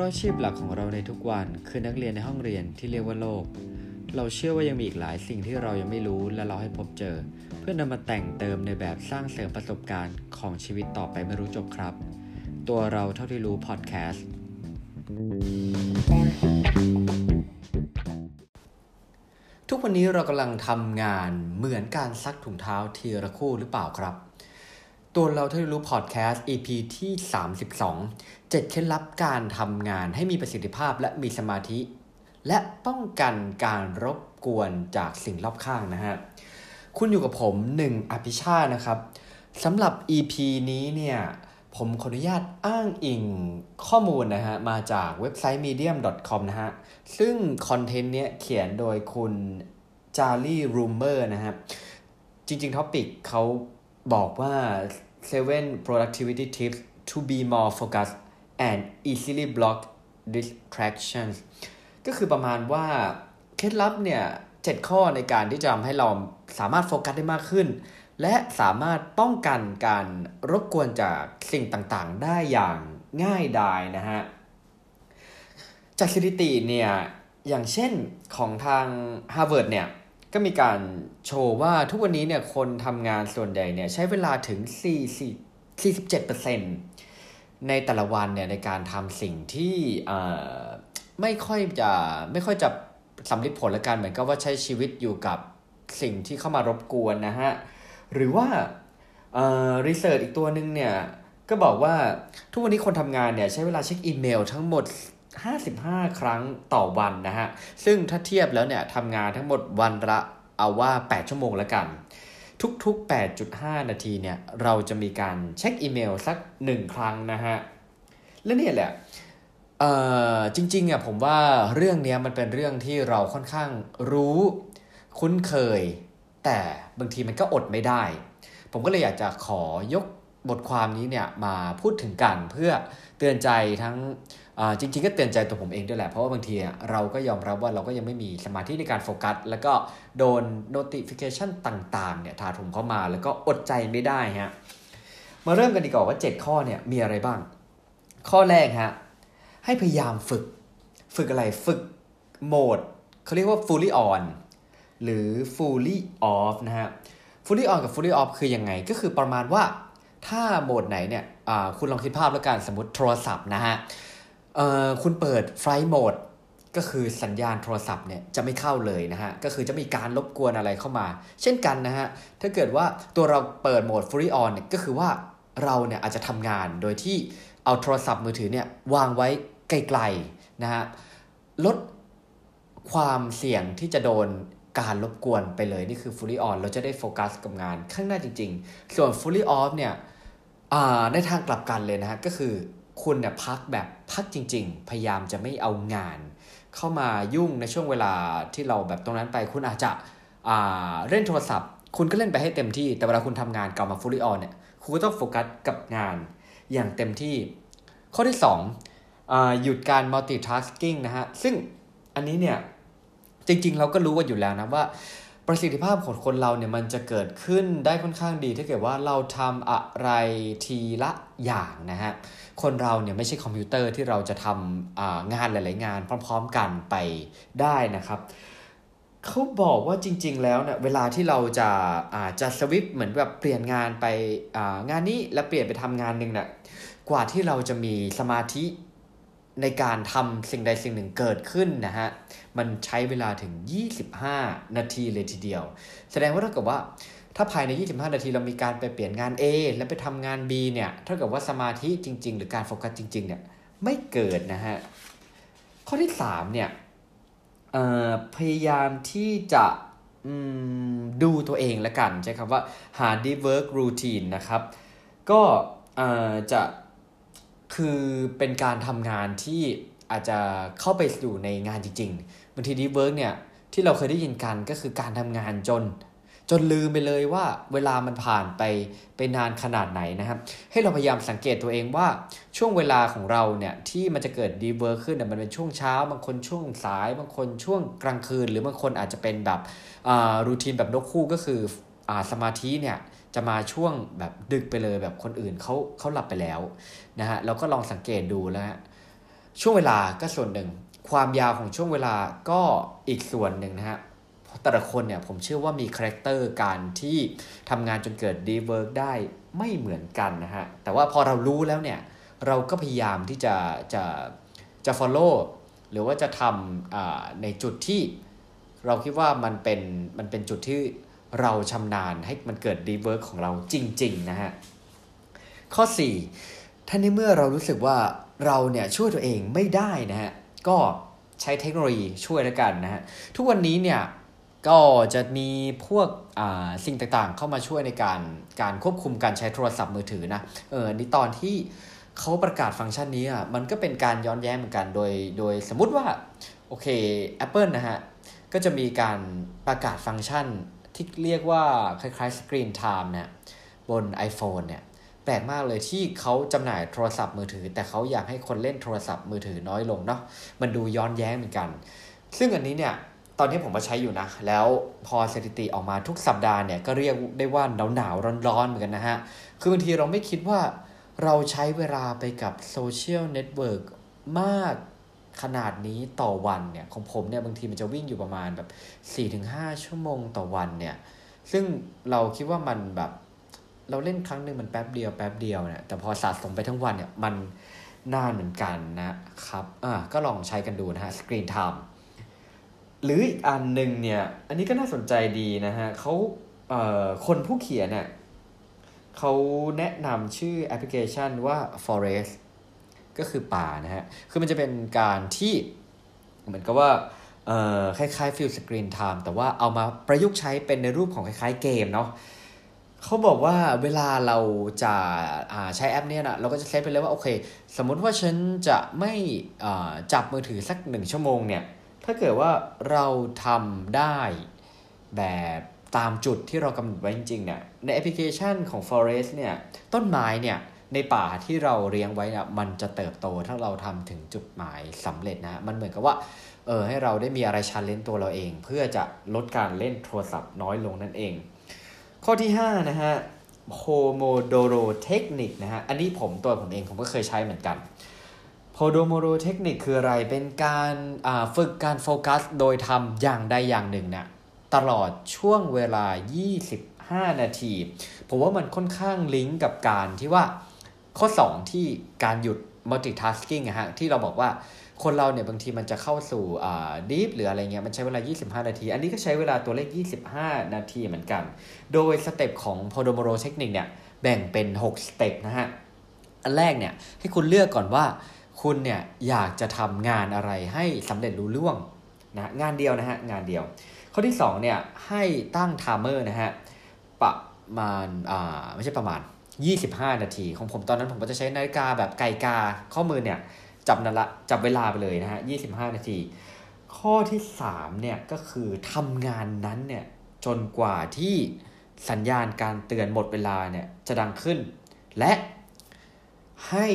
ราะอาชีพหลักของเราในทุกวันคือนักเรียนในห้องเรียนที่เรียกว่าโลก เราเชื่อว่ายังมีอีกหลายสิ่งที่เรายังไม่รู้และเราให้พบเจอ เพื่อนำมาแต่งเติมในแบบสร้างเสริมประสบการณ์ของชีวิตต่อไปไม่รู้จบครับ ตัวเราเท่าที่รู้พอดแคสต์ทุกวันนี้เรากำลังทำงานเหมือนการซักถุงเท้าทีละคู่หรือเปล่าครับ ตัวเราที่รู้พอดแคสต์ EP ที่ 32 7 เคล็ดลับการทำงานให้มีประสิทธิภาพและมีสมาธิ และป้องกันการรบกวนจากสิ่งรอบข้างนะฮะ คุณอยู่กับผมหนึ่งอภิชาตนะครับสำหรับ EP นี้เนี่ย ผมขออนุญาตอ้างอิงข้อมูลนะฮะ มาจากเว็บไซต์ medium.com นะฮะ ซึ่งคอนเทนต์เนี้ยเขียนโดยคุณจารีรูเมอร์นะฮะ จริงๆท็อปิกเขา บอกว่า seven productivity tips to be more focused and easily block distractions ก็คือประมาณว่าเคล็ดลับเนี่ยเจ็ดข้อในการที่จะทำให้เราสามารถโฟกัสได้มากขึ้น และสามารถป้องกันการรบกวนจากสิ่งต่างๆ ได้อย่างง่ายดายนะฮะ จากสถิติเนี่ย อย่างเช่นของทาง Harvard เนี่ย ก็มีการโชว์ว่าทุกวันนี้เนี่ยคนทำงานส่วนใหญ่เนี่ยใช้เวลาถึง4 47%ในแต่ละวันเนี่ยในการทำสิ่งที่ไม่ค่อยจะไม่ค่อยจะสำลิดผลละกันเหมือนกับว่าใช้ชีวิตอยู่กับสิ่งที่เข้ามารบกวนนะฮะ หรือว่ารีเสิร์ชอีกตัวหนึ่งเนี่ยก็บอกว่าทุกวันนี้คนทำงานเนี่ยใช้เวลาเช็คอีเมลทั้งหมด 55 ครั้งต่อวันนะฮะ ซึ่งถ้าเทียบแล้วเนี่ยทำงานทั้งหมดวันละเอาว่า 8 ชั่วโมงละกัน ทุกๆ 8.5 นาทีเนี่ย เราจะมีการเช็คอีเมลสัก 1 ครั้งนะฮะ และเนี่ยแหละเอ่อจริงๆอะผมว่าเรื่องนี้มันเป็นเรื่องที่เราค่อนข้างรู้คุ้นเคย แต่บางทีมันก็อดไม่ได้ ผมก็เลยอยากจะขอยกบทความนี้เนี่ยมาพูดถึงกันเพื่อเตือนใจทั้ง จริง ๆ ก็เตือนใจตัวผมเองด้วยแหละ เพราะว่าบางทีเราก็ยอมรับว่าเราก็ยังไม่มีสมาธิในการโฟกัส แล้วก็โดน notification ต่างๆเนี่ยถาถมเข้ามาแล้วก็อดใจไม่ได้ฮะมาเริ่มกันดีกว่าว่า 7 ข้อเนี่ยมีอะไรบ้าง ข้อแรกฮะให้พยายามฝึก ฝึกอะไรฝึกโหมดเขาเรียกว่า fully on หรือ fully off นะฮะ fully on กับ fully off คือยังไง ก็คือประมาณว่าถ้าโหมดไหนเนี่ยคุณลองคิดภาพแล้วกันสมมติโทรศัพท์นะฮะ เอ่อคุณเปิดไฟล์โหมดก็คือสัญญาณโทรศัพท์เนี่ยจะไม่เข้าเลยนะฮะ ก็คือจะมีการรบกวนอะไรเข้ามา เช่นกันนะฮะ ถ้าเกิดว่าตัวเราเปิดโหมด fully on เนี่ยก็คือว่าเราเนี่ยอาจจะทำงานโดยที่เอาโทรศัพท์มือถือเนี่ยวางไว้ไกลๆนะฮะ ลดความเสี่ยงที่จะโดนการรบกวนไปเลยนี่คือ fully on เราจะได้โฟกัสกับงานข้างหน้าจริง ๆ ส่วน fully off เนี่ยในทางกลับกันเลยนะฮะก็คือ คุณเนี่ยพักแบบพักจริง ๆ พยายามจะไม่เอางาน เข้ามายุ่งในช่วงเวลาที่เราแบบตรงนั้นไป คุณอาจจะเล่นโทรศัพท์ คุณก็เล่นไปให้เต็มที่ แต่เวลาคุณทำงานกลับมา fully on เนี่ย คุณก็ต้องโฟกัสกับงานอย่างเต็มที่ ข้อที่2หยุดการ multitasking นะฮะ ซึ่งอันนี้เนี่ยจริงๆ เราก็รู้กันอยู่แล้วนะว่า ประสิทธิภาพของคนเราเนี่ยมันจะเกิดขึ้นได้ค่อนข้างดี ถ้าเกิดว่าเราทำอะไรทีละอย่างนะฮะ คนเราเนี่ยไม่ใช่คอมพิวเตอร์ที่เราจะทำงานหลาย ๆ งานพร้อม ๆ กันไปได้นะครับเขาบอกว่าจริง ๆ แล้วเนี่ยเวลาที่เราจะอาจะสวิปเหมือนแบบเปลี่ยนงานไปงานนี้แล้วเปลี่ยนไปทำงานหนึ่งเนี่ยกว่าที่เราจะมีสมาธิ ในการทำสิ่งใดสิ่งหนึ่งเกิดขึ้นนะฮะ มันใช้เวลาถึง 25 นาทีเลยทีเดียว แสดงว่าถ้าเกิดว่า ถ้าภายใน 25 นาทีเรามีการไปเปลี่ยนงาน A แล้วไปทำงาน B เนี่ยถ้ากิดว่าสมาธิจริง ๆ หรือการโฟกัสจริง ๆ เนี่ยไม่เกิดนะฮะ ข้อที่ 3 เนี่ยพยายามที่จะดูตัวเองละกัน ใช้คำว่าหา deep work routine นะครับ ก็จะ คือเป็นการทำงานที่อาจจะเข้าไปสู่ในงานจริงๆบางที deep work เนี่ยที่เราเคยได้ยินกันก็คือการทำงานจน จนลืมไปเลยว่าเวลามันผ่านไปไปนานขนาดไหนนะครับ ให้เราพยายามสังเกตตัวเองว่าช่วงเวลาของเราเนี่ยที่มันจะเกิด deep work ขึ้นเนี่ยมันเป็นช่วงเช้า บางคนช่วงสาย บางคนช่วงกลางคืน หรือบางคนอาจจะเป็นแบบroutine แบบนกฮูกก็คือเออ สมาธิเนี่ย จะมาช่วงแบบดึกไปเลยแบบคนอื่นเขาเขาหลับไปแล้วนะฮะเราก็ลองสังเกตดูแล้วช่วงเวลาก็ส่วนหนึ่ง ความยาวของช่วงเวลาก็อีกส่วนหนึ่งนะฮะแต่ละคนเนี่ยผมเชื่อว่ามี character การที่ทำงานจนเกิด deep work ได้ไม่เหมือนกันนะฮะ แต่ว่าพอเรารู้แล้วเนี่ย เราก็พยายามที่จะจะจะ follow หรือว่าจะทำในจุดที่เราคิดว่ามันเป็นมันเป็นจุดที่ เราชำนาญให้มันเกิด deep work ของเราจริง ๆ นะฮะ ข้อ4ท่านในเมื่อเรารู้สึกว่าเราเนี่ยช่วยตัวเองไม่ได้นะฮะ ก็ใช้เทคโนโลยีช่วยแล้วกันนะฮะ ทุกวันนี้เนี่ยก็จะมีพวกสิ่งต่างๆ เข้ามาช่วยในการการควบคุมการใช้โทรศัพท์มือถือนะเออในตอนที่เขาประกาศฟังก์ชันนี้อะมันก็เป็นการย้อนแย้งเหมือนกันโดยโดยสมมุติว่า โอเค Apple นะฮะ ก็จะมีการประกาศฟังก์ชัน ที่เรียกว่าคล้ายๆ Screen Time เนี่ยบน iPhone เนี่ยแปลกมากเลยที่เขาจำหน่ายโทรศัพท์มือถือ แต่เขาอยากให้คนเล่นโทรศัพท์มือถือน้อยลงเนาะมันดูย้อนแย้งเหมือนกัน ซึ่งอันนี้เนี่ยตอนนี้ผมมาใช้อยู่นะ แล้วพอสถิติออกมาทุกสัปดาห์เนี่ยก็เรียกได้ว่าหนาวหนาวร้อนร้อนเหมือนกันนะฮะ คือบางทีเราไม่คิดว่าเราใช้เวลาไปกับ social network มาก ขนาดนี้ต่อวันเนี่ยของผมเนี่ยบางทีมันจะวิ่งอยู่ประมาณแบบ4-5ชั่วโมงต่อวันเนี่ยซึ่งเราคิดว่ามันแบบเราเล่นครั้งหนึ่งมันแป๊บเดียวแป๊บเดียวเนี่ยแต่พอสะสมไปทั้งวันเนี่ยมันนานเหมือนกันนะครับอ่าก็ลองใช้กันดูนะฮะ screen time หรืออีกอันหนึ่งเนี่ย อันนี้ก็น่าสนใจดีนะฮะเขาเอ่อคนผู้เขียนเนี่ยเขาแนะนำชื่อแอปพลิเคชันว่า forest ก็คือป่านะฮะ คือมันจะเป็นการที่เหมือนกับว่าคล้ายๆฟิลสกรีนไทม์แต่ว่าเอามาประยุกต์ใช้เป็นในรูปของคล้ายๆเกมเนาะเขาบอกว่าเวลาเราจะใช้แอปเนี้ยนะเราก็จะเซตไปเลยว่า โอเค สมมุติว่าฉันจะไม่จับมือถือสักหนึ่งชั่วโมงเนี่ย ถ้าเกิดว่าเราทำได้แบบตามจุดที่เรากำหนดไว้จริงๆเนี่ยในแอปพลิเคชันของ Forest เนี่ยต้นไม้เนี่ย ในป่าที่เราเลี้ยงไว้นี่ยมันจะเติบโตถ้าเราทำถึงจุดหมายสำเร็จนะ มันเหมือนกับว่าเออให้เราได้มีอะไรชันเล่นตัวเราเอง เพื่อจะลดการเล่นโทรศัพท์น้อยลงนั่นเอง ข้อที่ 5 นะฮะ Pomodoro Technique นะฮะ อันนี้ผมตัวผมเองผมก็เคยใช้เหมือนกันโ o โดโมโ o เทคนิคคืออะไรเป็นการฝึกการโฟกัส โดยทำอย่างใดอย่างหนึ่งเนี่ยตลอดช่วงเวลา 25 นาที ผมว่ามันค่อนข้างลิงก์กับการที่ว่า ข้อ 2 ที่การหยุด multitasking อะฮะที่เราบอกว่าคนเราเนี่ยบางทีมันจะเข้าสู่อ่า deep หรืออะไรเงี้ยมันใช้เวลา 25 นาที อันนี้ก็ใช้เวลาตัวเลข 25 นาทีเหมือนกัน โดย step ของ Pomodoro เทคนิคเนี่ยแบ่งเป็น 6 สเต็ปนะฮะ อันแรกเนี่ยให้คุณเลือกก่อนว่าคุณเนี่ยอยากจะทำงานอะไรให้สำเร็จรู้ล่วงนะงานเดียวนะฮะ งานเดียว ข้อที่2เนี่ยให้ตั้งไทม์เมอร์นะฮะประมาณอ่าไม่ใช่ประมาณ 25 นาที ของผมตอนนั้นผมก็จะใช้นาฬิกาแบบไกกา ข้อมือเนี่ยจับนาละจับเวลาไปเลยนะฮะ 25 นาที ข้อที่3เนี่ยก็คือทำงานนั้นเนี่ยจนกว่าที่สัญญาณการเตือนหมดเวลาเนี่ยจะดังขึ้น และให้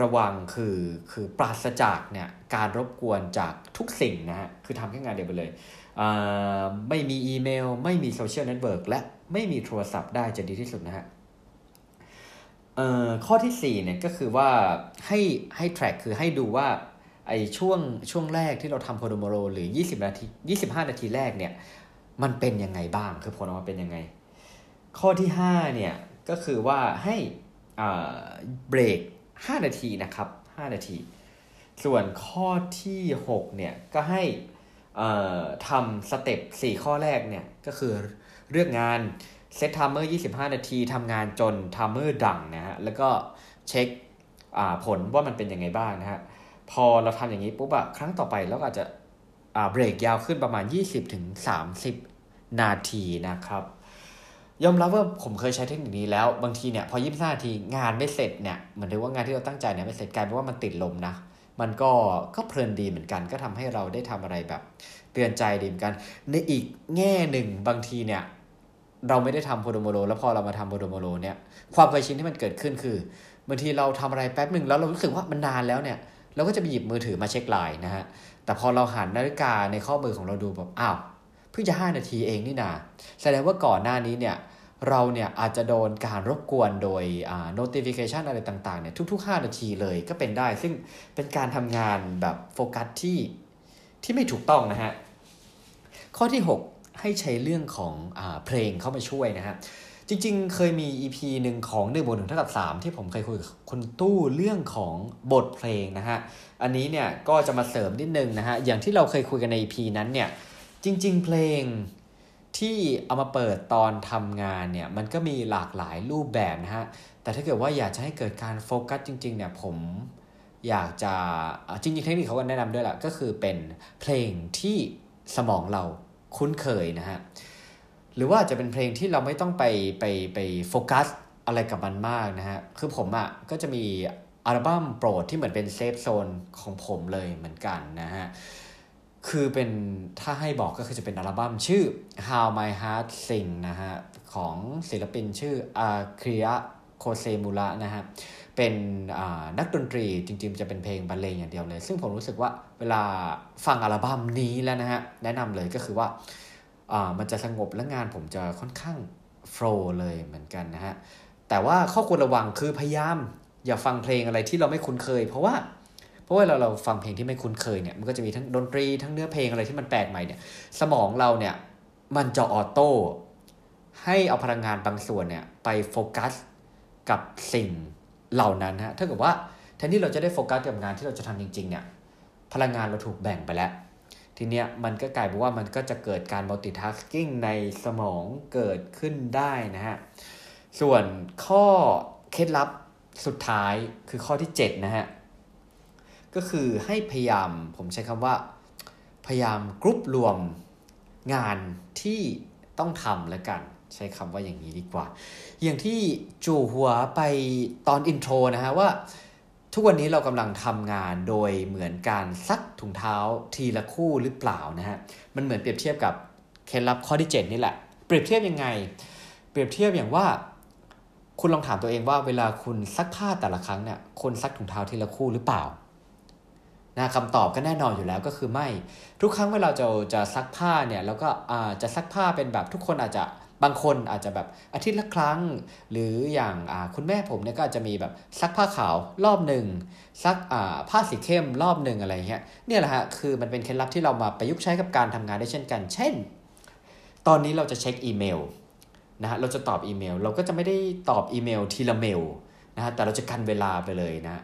ระวังคือคือปราศจากเนี่ยการรบกวนจากทุกสิ่งนะฮะ คือทำแค่งานเดียวไปเลย ไม่มีอีเมล ไม่มี social network และไม่มีโทรศัพท์ได้จะดีที่สุดนะฮะ เอ่อข้อที่4เนี่ยก็คือว่าให้ให้ track คือให้ดูว่าไอ้ช่วงช่วงแรกที่เราทำ Pomodoro หรือ 20 นาที 25 นาทีแรกเนี่ยมันเป็นยังไงบ้างคือผลออกมาเป็นยังไง ข้อที่ 5 เนี่ยก็คือว่าให้อ่าเบรก 5 นาทีนะครับ 5 นาที ส่วนข้อที่ 6 เนี่ยก็ให้อ่าทำ step 4ข้อแรกเนี่ยก็คือเลือกงาน set timer 25 นาทีทำงานจน timer ดังนะฮะ แล้วก็เช็คผลว่ามันเป็นยังไงบ้างนะฮะ พอเราทำอย่างนี้ปุ๊บอะครั้งต่อไปเราก็อาจจะเบรกยาวขึ้นประมาณ 20-30 นาทีนะครับ ยอมรับว่าผมเคยใช้เทคนิคนี้แล้ว บางทีเนี่ยพอยี่สิบห้านาทีงานไม่เสร็จเนี่ยเหมือนถือว่างานที่เราตั้งใจเนี่ยไม่เสร็จกลายเป็นว่ามันติดลมนะมันก็ก็เพลินดีเหมือนกัน ก็ทำให้เราได้ทำอะไรแบบ เตือนใจดีเหมือนกัน ในอีกแง่หนึ่งบางทีเนี่ย เราไม่ได้ทำ Pomodoro แล้วพอเรามาทำ Pomodoro เนี่ยความเคยชินที่มันเกิดขึ้นคือบางทีเราทำอะไรแป๊บหนึ่งแล้วเรารู้สึกว่ามันนานแล้วเนี่ยเราก็จะไปหยิบมือถือมาเช็คไลน์นะฮะแต่พอเราหันนาฬิกาในข้อมือของเราดูแบบอ้าวเพิ่งจะ 5 นาทีเองนี่นาแสดงว่าก่อนหน้านี้เนี่ยเราเนี่ยอาจจะโดนการรบกวนโดย notification อะไรต่างๆเนี่ยทุก ๆ 5 นาทีเลยก็เป็นได้ ซึ่งเป็นการทำงานแบบโฟกัสที่ที่ไม่ถูกต้องนะฮะ ข้อที่ 6 ให้ใช้เรื่องของอเพลงเข้ามาช่วยนะฮะจริงๆ เคยมี EP หนึ่งของ1บวกหนึ่งเท่ากับ 3 ที่ผมเคยคุยกับคุณตู้เรื่องของบทเพลงนะฮะ อันนี้เนี่ยก็จะมาเสริมนิดนึงนะฮะ อย่างที่เราเคยคุยกันใน EP นั้นเนี่ย จริง ๆ เพลงที่เอามาเปิดตอนทำงานเนี่ย มันก็มีหลากหลายรูปแบบนะฮะ แต่ถ้าเกิดว่าอยากจะให้เกิดการโฟกัสจริง ๆ เนี่ยผมอยากจะจริงๆเทคนิคเขาก็แนะนำด้วยแหละก็คือเป็นเพลงที่สมองเรา คุ้นเคยนะฮะหรือว่าจะเป็นเพลงที่เราไม่ต้องไปไปไปโฟกัสอะไรกับมันมากนะฮะคือผมอะ่ะก็จะมีอัลบั้มโปรดที่เหมือนเป็น safe zone ของผมเลยเหมือนกันนะฮะคือเป็นถ้าให้บอกก็คือจะเป็นอัลบั้มชื่อ How My Heart Sing นะฮะของศิลปินชื่ออาคริยะโคเซมูระนะฮะ เป็นนักดนตรีจริงๆ จะเป็นเพลงบรรเลงอย่างเดียวเลย ซึ่งผมรู้สึกว่าเวลาฟังอัลบั้มนี้แล้วนะฮะแนะนำเลยก็คือว่ามันจะสงบและงานผมจะค่อนข้างโฟล์เลยเหมือนกันนะฮะแต่ว่าข้อควรระวังคือพยายาม อย่าฟังเพลงอะไรที่เราไม่คุ้นเคย เพราะว่าเพราะว่าเราเราฟังเพลงที่ไม่คุ้นเคยเนี่ยมันก็จะมีทั้งดนตรีทั้งเนื้อเพลงอะไรที่มันแปลกใหม่เนี่ยสมองเราเนี่ยมันจะ auto ให้เอาพลังงานบางส่วนเนี่ยไปโฟกัสกับสิ่ง เหล่านั้นฮะถ้าเกิดว่าแทนที่เราจะได้โฟกัสกับงานที่เราจะทำจริงๆเนี่ยพลังงานเราถูกแบ่งไปแล้ว ทีเนี้ยมันก็กลายเป็นว่ามันก็จะเกิดการ multitasking ในสมองเกิดขึ้นได้นะฮะส่วนข้อเคล็ดลับสุดท้ายคือข้อที่ 7 นะฮะ ก็คือให้พยายามผมใช้คำว่า พยายามกรุ๊ปรวมงานที่ต้องทำแล้วกัน ใช้คำว่าอย่างนี้ดีกว่า อย่างที่จั่วหัวไปตอน intro นะฮะว่า ทุกวันนี้เรากำลังทำงานโดยเหมือนการซักถุงเท้าทีละคู่หรือเปล่านะฮะมันเหมือนเปรียบเทียบกับเคล็ดลับข้อที่ 7 นี่แหละ เปรียบเทียบยังไง เปรียบเทียบอย่างว่า คุณลองถามตัวเองว่าเวลาคุณซักผ้าแต่ละครั้งเนี่ยคุณซักถุงเท้าทีละคู่หรือเปล่านะคำตอบก็แน่นอนอยู่แล้วก็คือไม่ ทุกครั้งเวลาเราจะซักผ้าเนี่ยแล้วก็จะซักผ้าเป็นแบบทุกคนอาจจะ บางคนอาจจะแบบอาทิตย์ละครั้ง หรืออย่างคุณแม่ผมเนี่ยก็อาจจะมีแบบซักผ้าขาวรอบหนึ่งซักผ้าสีเข้มรอบหนึ่งอะไรเงี้ยเนี่ยแหละฮะคือมันเป็นเคล็ดลับที่เรามาประยุกต์ใช้กับการทำงานได้เช่นกัน เช่น ตอนนี้เราจะเช็คอีเมลนะฮะเราจะตอบอีเมล เราก็จะไม่ได้ตอบอีเมลทีละเมลนะฮะแต่เราจะกันเวลาไปเลยนะ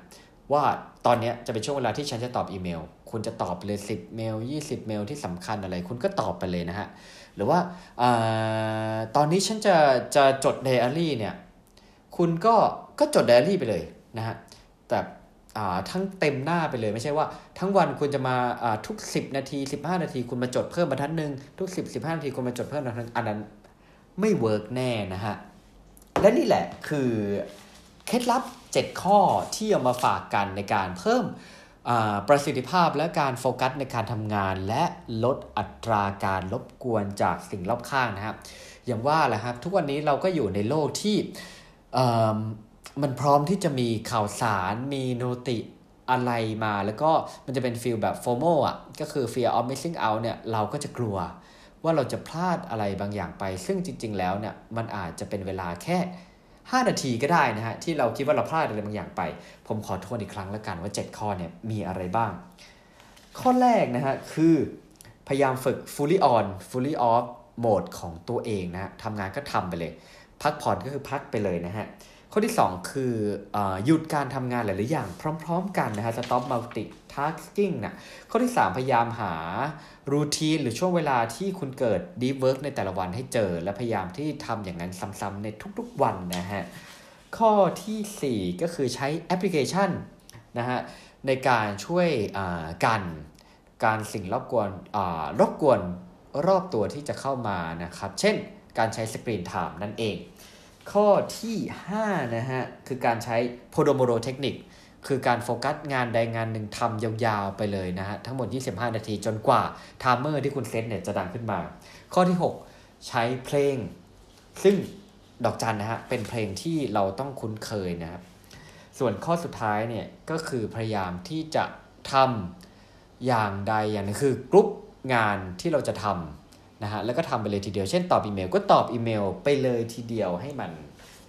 ว่าตอนนี้จะเป็นช่วงเวลาที่ฉันจะตอบอีเมล คุณจะตอบเลย10 เมล 20 เมลที่สำคัญอะไร คุณก็ตอบไปเลยนะฮะ หรือว่าอตอนนี้ฉันจะจะจดไดอารี่เนี่ยคุณก็ก็จดไดอารี่ไปเลยนะฮะแต่ทั้งเต็มหน้าไปเลยไม่ใช่ว่า ทั้งวันคุณจะมาทุก 10 นาที 15 นาทีคุณมาจดเพิ่มบรรทัดหนึ่งทุก 10 15 นาทีคุณมาจดเพิ่มบรรทัดอันนั้นไม่ work แน่นะฮะและนี่แหละคือเคล็ดลับ 7 ข้อที่เอามาฝากกันในการเพิ่ม ประสิทธิภาพและการโฟกัสในการทำงาน และลดอัตราการรบกวนจากสิ่งรอบข้างนะครับ อย่างว่าแหละครับ ทุกวันนี้เราก็อยู่ในโลกที่มันพร้อมที่จะมีข่าวสาร มี noti อะไรมา แล้วก็มันจะเป็น feel แบบ FOMO อะ ก็คือ fear of missing out เนี่ย เราก็จะกลัวว่าเราจะพลาดอะไรบางอย่างไป ซึ่งจริง ๆ แล้วเนี่ย มันอาจจะเป็นเวลาแค่ 5 นาทีก็ได้นะฮะที่เราคิดว่าเราพลาดอะไรบางอย่างไป ผมขอทวนอีกครั้งแล้วกันว่า 7 ข้อเนี่ยมีอะไรบ้าง ข้อแรกนะฮะคือพยายามฝึก fully on fully off โหมดของตัวเองนะฮะทำงานก็ทำไปเลย พักผ่อนก็คือพักไปเลยนะฮะ ข้อที่ 2 คืออหยุดการทำงานหลาย ๆ อย่างพร้อม ๆ กันนะฮะ stop multitasking นะข้อที่ 3 พยายามหา routine หรือช่วงเวลาที่คุณเกิด deep work ในแต่ละวันให้เจอ และพยายามที่ทำอย่างนั้นซ้ำ ๆ ในทุก ๆ วันนะฮะ ข้อที่ 4 ก็คือใช้แอปพลิเคชันนะฮะในการช่วยกัน การสิ่งรบกวนรบกวนรอบตัวที่จะเข้ามานะครับ เช่น การใช้ screen time นั่นเอง ข้อที่ 5 นะฮะ คือการใช้Pomodoro technique คือการโฟกัสงานใดงานหนึ่งทำยาวๆไปเลยนะฮะ ทั้งหมด 25 นาทีจนกว่า timer ที่คุณเซตเนี่ยจะดังขึ้นมา ข้อที่ 6 ใช้เพลง ซึ่งดอกจันนะฮะ เป็นเพลงที่เราต้องคุ้นเคยนะครับส่วนข้อสุดท้ายเนี่ย ก็คือพยายามที่จะทำอย่างใดอย่างนึงคือกรุ๊ปงานที่เราจะทำ นะฮะแล้วก็ทำไปเลยทีเดียว เช่นตอบอีเมล ก็ตอบอีเมลไปเลยทีเดียวให้มัน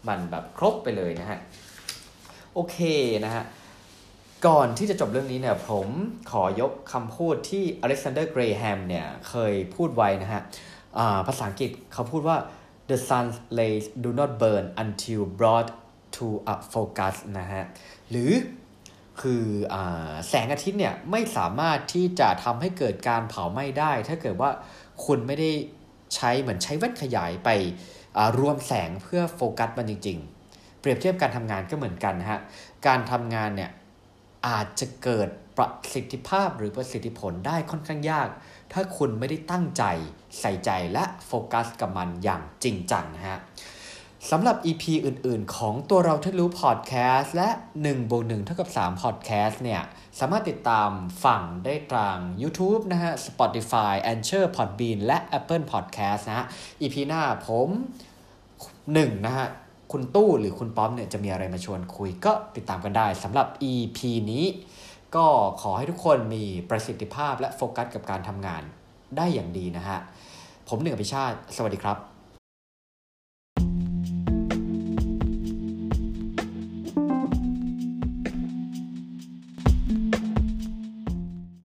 มันแบบครบไปเลยนะฮะโอเคนะฮะก่อนที่จะจบเรื่องนี้เนี่ยผมขอยกคำพูดที่อเล็กซานเดอร์เกรแฮมเนี่ยเคยพูดไว้นะฮะภาษาอังกฤษเขาพูดว่า the sun rays do not burn until brought to a focus นะฮะหรือคืออแสงอาทิตย์เนี่ยไม่สามารถที่จะทำให้เกิดการเผาไหม้ได้ ถ้าเกิดว่า คุณไม่ได้ใช้เหมือนใช้แว่นขยายไปรวมแสงเพื่อโฟกัสมันจริง ๆ เปรียบเทียบการทำงานก็เหมือนกันฮะ การทำงานเนี่ยอาจจะเกิดประสิทธิภาพหรือประสิทธิผลได้ค่อนข้างยาก ถ้าคุณไม่ได้ตั้งใจใส่ใจและโฟกัสกับมันอย่างจริงจังนะฮะสำหรับ EP อื่น ๆ ของตัวเราที่รู้พอดแคสต์และ1บวก1เท่ากับ3พอดแคสต์เนี่ย สามารถติดตามฟังได้ทาง YouTube นะฮะ Spotify Anchor Podbean และ Apple Podcast นะฮะ EP หน้าผม1นะฮะ คุณตู้หรือคุณป้อมเนี่ยจะมีอะไรมาชวนคุยก็ติดตามกันได้สำหรับ EP นี้ ก็ขอให้ทุกคนมีประสิทธิภาพและโฟกัสกับการทำงานได้อย่างดีนะฮะ ผมหนึ่งอภิชาติ สวัสดีครับ